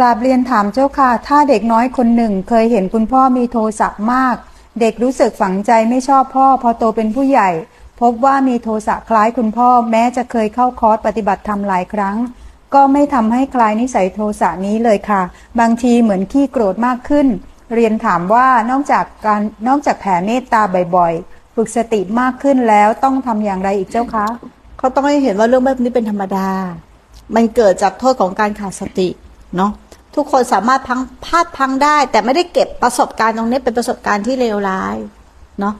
ราบเรียนถามเจ้าค่ะ ถ้าเด็กน้อยคนหนึ่ง เคยเห็นคุณพ่อมีโทสะมาก เด็กรู้สึกฝังใจไม่ชอบพ่อ พอโตเป็นผู้ใหญ่ พบว่ามีโทสะคล้ายคุณพ่อ แม้จะเคยเข้าคอร์สปฏิบัติธรรมหลายครั้ง ก็ไม่ทำให้คลายนิสัยโทสะนี้เลยค่ะ บางทีเหมือนขี้โกรธมากขึ้น เรียนถามว่านอกจากการนอกจากแผ่เมตตาบ่อยๆ ฝึกสติมากขึ้นแล้วต้องทำอย่างไรอีกเจ้าคะเขาต้องให้เห็นว่าเรื่องแบบนี้เป็นธรรมดา มันเกิดจากโทษของการขาดสติเนาะ ทุกคนสามารถพังพลาดพังได้ แต่ไม่ได้เก็บประสบการณ์ตรงนี้เป็นประสบการณ์ที่เลวร้ายเนาะ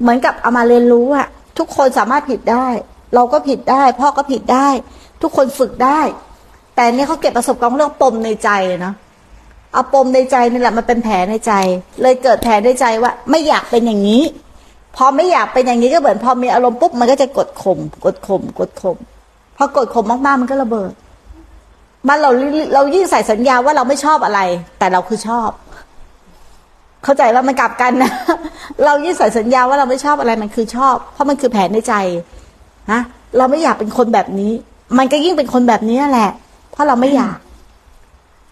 เหมือนกับเอามาเรียนรู้อะทุกคนสามารถผิดได้ เราก็ผิดได้ พ่อก็ผิดได้ ทุกคนฝึกได้ แต่เนี่ยเขาเก็บประสบการณ์เรื่องปมในใจเนาะเอาปมในใจนี่แหละมันเป็นแผลในใจ เลยเกิดแผลในใจว่า ไม่อยากเป็นอย่างนี้ พอไม่อยากเป็นอย่างนี้ก็เหมือนพอมีอารมณ์ปุ๊บมันก็จะกดข่มกดข่มกดข่มพอกดข่มมากๆมันก็ระเบิด มันเราเรายิ่งใส่สัญญาว่าเราไม่ชอบอะไร แต่เราคือชอบ เข้าใจว่ามันกลับกันนะเรายิ่งใส่สัญญาว่าเราไม่ชอบอะไรมันคือชอบ เพราะมันคือแผนในใจนะเราไม่อยากเป็นคนแบบนี้ มันก็ยิ่งเป็นคนแบบนี้แหละ เพราะเราไม่อยาก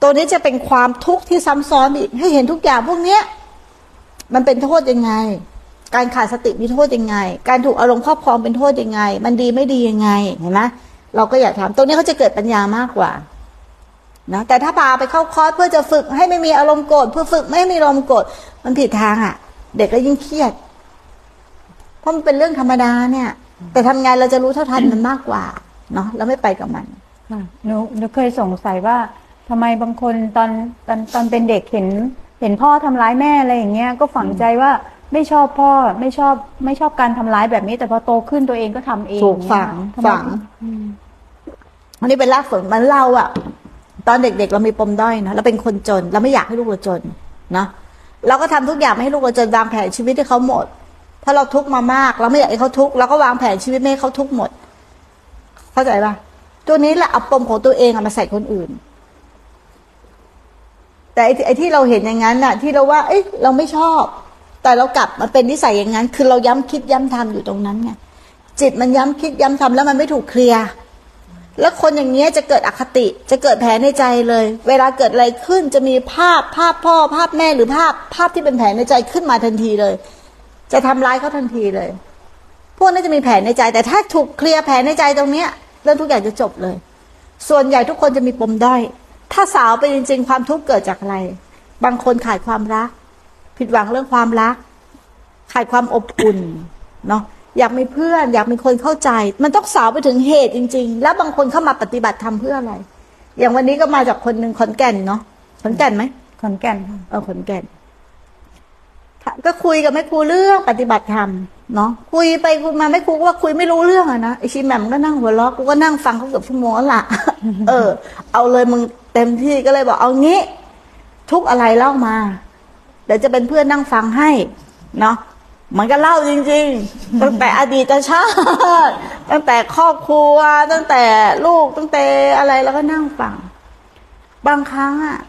ตัวนี้จะเป็นความทุกข์ที่ซ้ำซ้อนอีกให้เห็นทุกอย่างพวกเนี้ย มันเป็นโทษยังไง การขาดสติมีโทษยังไง การถูกอารมณ์ครอบครองเป็นโทษยังไง มันดีไม่ดียังไงเห็นไหมเราก็อยากถามตรงนี้เขาจะเกิดปัญญามากกว่า นะแต่ถ้าพาไปเข้าคอร์สเพื่อจะฝึกให้ไม่มีอารมณ์โกรธเพื่อฝึกไม่ให้มีอารมณ์โกรธมันผิดทางอะ เด็กก็ยิ่งเครียด เพราะมันเป็นเรื่องธรรมดาเนี่ย แต่ทำงานเราจะรู้เท่าทันมันมากกว่าเนาะแล้วไม่ไปกับมันค่ะหนูหนูเคยสงสัยว่าทำไมบางคนตอนตอนตอนเป็นเด็กเห็น เห็นพ่อทำร้ายแม่อะไรอย่างเงี้ยก็ฝังใจว่าไม่ชอบพ่อไม่ชอบไม่ชอบการทำร้ายแบบนี้ แต่พอโตขึ้นตัวเองก็ทำเองถูกฝังทำไมฝังอันนี้เป็นรากฝังมันเราอะ ตอนเด็กๆ เรามีปมด้อยนะเราเป็นคนจน เราไม่อยากให้ลูกเราจนนะเราก็ทำทุกอย่างไม่ให้ลูกเราจนวางแผนชีวิตให้เขาหมด เพราะเราทุกข์มามาก เราไม่อยากให้เขาทุกข์เราก็วางแผนชีวิตไม่ให้เขาทุกข์หมด เข้าใจปะตัวนี้แหละเอาปมของตัวเองอะมาใส่คนอื่น แต่ไอ้ที่ไอ้ที่เราเห็นอย่างนั้นน่ะ ที่เราว่า เอ้ยเราไม่ชอบ แต่เรากลับมาเป็นนิสัยอย่างนั้น คือเราย้ำคิดย้ำทำอยู่ตรงนั้นไงจิตมันย้ำคิดย้ำทำแล้วมันไม่ถูกเคลียร์ แล้วคนอย่างเงี้ยจะเกิดอคติ จะเกิดแผลในใจเลย เวลาเกิดอะไรขึ้นจะมีภาพภาพพ่อภาพแม่หรือภาพภาพที่เป็นแผลในใจขึ้นมาทันทีเลย จะทำร้ายเขาทันทีเลย พวกนี้จะมีแผลในใจ แต่ถ้าถูกเคลียร์แผลในใจตรงเนี้ยเรื่องทุกอย่างจะจบเลย ส่วนใหญ่ทุกคนจะมีปมด้อยถ้าสาวไปจริง ๆ ความทุกข์เกิดจากอะไร บางคนขาดความรัก ผิดหวังเรื่องความรัก ขาดความอบอุ่นเนาะ อยากมีเพื่อน อยากมีคนเข้าใจ มันต้องสาวไปถึงเหตุจริง ๆ แล้วบางคนเข้ามาปฏิบัติทำเพื่ออะไร อย่างวันนี้ก็มาจากคนหนึ่งขอนแก่นเนาะขอนแก่นไหมขอนแก่นค่ะเออขอนแก่น ก็คุยกับแม่ครูเรื่องปฏิบัติธรรมเนาะคุยไปคุยมาแม่ครูก็ว่าคุยไม่รู้เรื่องอะนะไอชีแหม่มก็นั่งหัวเราะกูก็นั่งฟังเขาเกือบชั่วโมงแล้วล่ะเออ เอาเลยมึงเต็มที่ก็เลยบอกเอางี้ ทุกอะไรเล่ามาเดี๋ยวจะเป็นเพื่อนนั่งฟังให้ เนาะ มันก็เล่าจริง ๆ ตั้งแต่อดีตชาติ ตั้งแต่ครอบครัว ตั้งแต่ลูกตั้งแต่อะไรแล้วก็นั่งฟัง บางครั้งอะ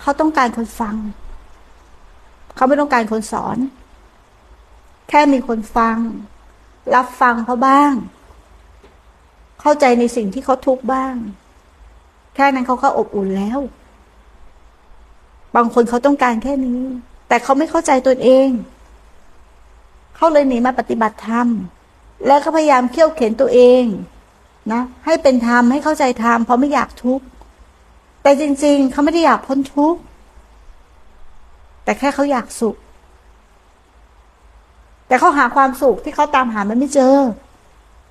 เขาต้องการคนฟัง เขาไม่ต้องการคนสอน แค่มีคนฟัง รับฟังเขาบ้าง เข้าใจในสิ่งที่เขาทุกข์บ้าง แค่นั้นเขาก็อบอุ่นแล้ว บางคนเขาต้องการแค่นี้ แต่เขาไม่เข้าใจตนเอง เขาเลยหนีมาปฏิบัติธรรม แล้วก็พยายามเขี่ยวเข็นตัวเองนะให้เป็นธรรมให้เข้าใจธรรมเพราะไม่อยากทุกข์แต่จริง ๆเขาไม่ได้อยากพ้นทุกข์แต่แค่เขาอยากสุข แต่เขาหาความสุขที่เขาตามหามันไม่เจอ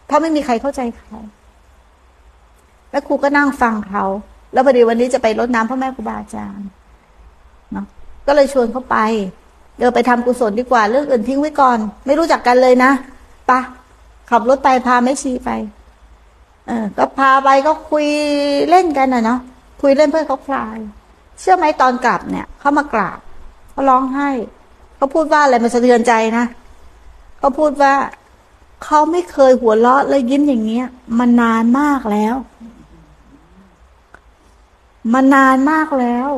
เพราะไม่มีใครเข้าใจเขาแล้วครูก็นั่งฟังเขา แล้วพอดีวันนี้จะไปรดน้ำพ่อแม่ครูบาอาจารย์เนาะก็เลยชวนเขาไป เดี๋ยวไปทำกุศลดีกว่าเรื่องอื่นทิ้งไว้ก่อน ไม่รู้จักกันเลยนะปะขับรถไปพาแม่ชีไป เออ ก็พาไปก็คุยเล่นกันนะเนาะคุยเล่นเพื่อเขาคลาย เชื่อไหมตอนกลับเนี่ยเขามากราบเขาร้องไห้เขาพูดว่าอะไรมันสะเทือนใจนะเขาพูดว่าเขาไม่เคยหัวเราะและยิ้มอย่างเงี้ยมานานมากแล้วมานานมากแล้ว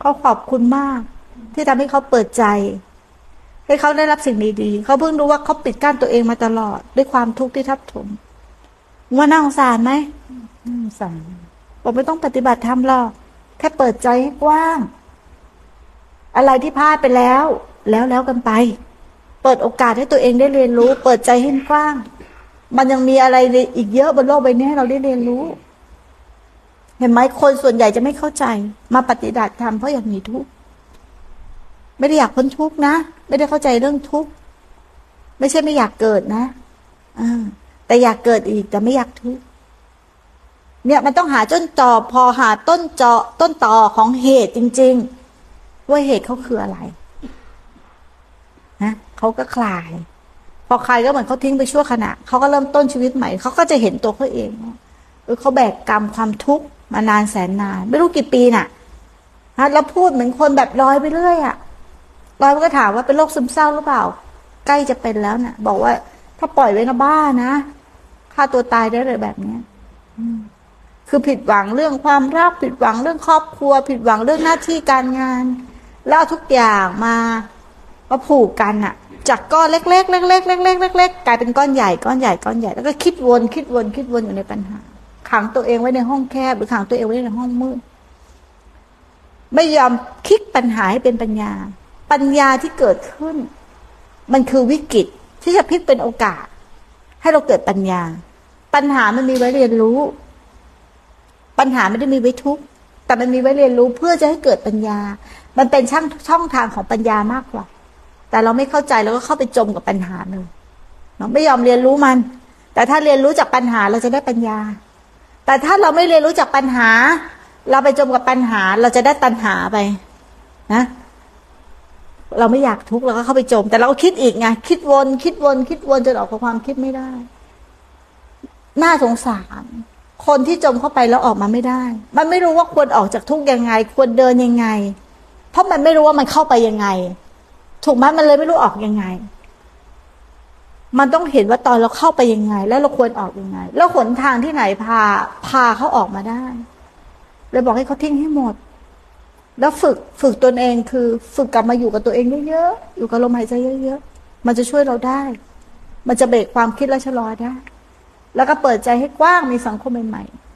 เขาขอบคุณมาก ที่ทำให้เขาเปิดใจ ให้เขาได้รับสิ่งดีๆเขาเพิ่งรู้ว่าเขาปิดกั้นตัวเองมาตลอด ด้วยความทุกข์ที่ทับถมว่าน่าสงสารไหมอืมสั่งบอกไม่ต้องปฏิบัติธรรมหรอกแค่เปิดใจให้กว้าง อะไรที่พลาดไปแล้ว แล้วแล้วกันไป เปิดโอกาสให้ตัวเองได้เรียนรู้ เปิดใจให้กว้าง มันยังมีอะไรอีกเยอะบนโลกใบนี้ให้เราได้เรียนรู้ เห็นไหมคนส่วนใหญ่จะไม่เข้าใจ มาปฏิบัติธรรมเพราะอยากหนีทุกข์ ไม่ได้อยากพ้นทุกข์นะ ไม่ได้เข้าใจเรื่องทุกข์ไม่ใช่ไม่อยากเกิดนะอแต่อยากเกิดอีกแต่ไม่อยากทุกข์เนี่ยมันต้องหาต้นตอพอหาต้นจอต้นต่อของเหตุจริง ๆ ว่าเหตุเขาคืออะไรนะเขาก็คลาย พอคลายก็เหมือนเขาทิ้งไปชั่วขณะเขาก็เริ่มต้นชีวิตใหม่เขาก็จะเห็นตัวเขาเองเออเขาแบกกรรมความทุกข์มานานแสนนาน ไม่รู้กี่ปีน่ะแล้วพูดเหมือนคนแบบลอยไปเรื่อยอะ ลอยมันก็ถามว่าเป็นโรคซึมเศร้าหรือเปล่า ใกล้จะเป็นแล้วน่ะ บอกว่า ถ้าปล่อยไว้นะบ้านะฆ่าตัวตายได้เลยแบบเนี้ยคือผิดหวังเรื่องความรักผิดหวังเรื่องครอบครัว ผิดหวังเรื่องหน้าที่การงาน แล้วเอาทุกอย่างมามาผูกกันอะจากก้อนเล็กๆเล็กๆเล็กๆเล็กๆเล็กๆกลายเป็นก้อนใหญ่ก้อนใหญ่ก้อนใหญ่แล้วก็คิดวนคิดวนคิดวนอยู่ในปัญหา ขังตัวเองไว้ในห้องแคบหรือขังตัวเองไว้ในห้องมืดไม่ยอมคิดปัญหาให้เป็นปัญญา ปัญญาที่เกิดขึ้น มันคือวิกฤตที่จะพลิกเป็นโอกาส ให้เราเกิดปัญญา ปัญหามันมีไว้เรียนรู้ ปัญหาไม่ได้มีไว้ทุกข์แต่มันมีไว้เรียนรู้เพื่อจะให้เกิดปัญญา มันเป็นช่องช่องทางของปัญญามากกว่า แต่เราไม่เข้าใจเราก็เข้าไปจมกับปัญหาเลยเราไม่ยอมเรียนรู้มัน แต่ถ้าเรียนรู้จากปัญหาเราจะได้ปัญญา แต่ถ้าเราไม่เรียนรู้จากปัญหา เราไปจมกับปัญหา เราจะได้ตัณหาไป นะ เราไม่อยากทุกข์เราก็เข้าไปจม แต่เราก็คิดอีกไงคิดวนคิดวน คิดวนจนออกจากความคิดไม่ได้ น่าสงสาร คนที่จมเข้าไปแล้วออกมาไม่ได้ มันไม่รู้ว่าควรออกจากทุกข์ยังไง ควรเดินยังไง เพราะมันไม่รู้ว่ามันเข้าไปยังไง ถูกไหมมันเลยไม่รู้ออกยังไง มันต้องเห็นว่าตอนเราเข้าไปยังไง แล้วเราควรออกยังไง แล้วหนทางที่ไหนพา พาเขาออกมาได้เลยบอกให้เขาทิ้งให้หมด แล้วฝึกฝึกตนเองคือ ฝึกกลับมาอยู่กับตัวเองเยอะๆอยู่กับลมหายใจเยอะๆมันจะช่วยเราได้ มันจะเบรกความคิดและชะลอได้ แล้วก็เปิดใจให้กว้างมีสังคมใหม่ๆ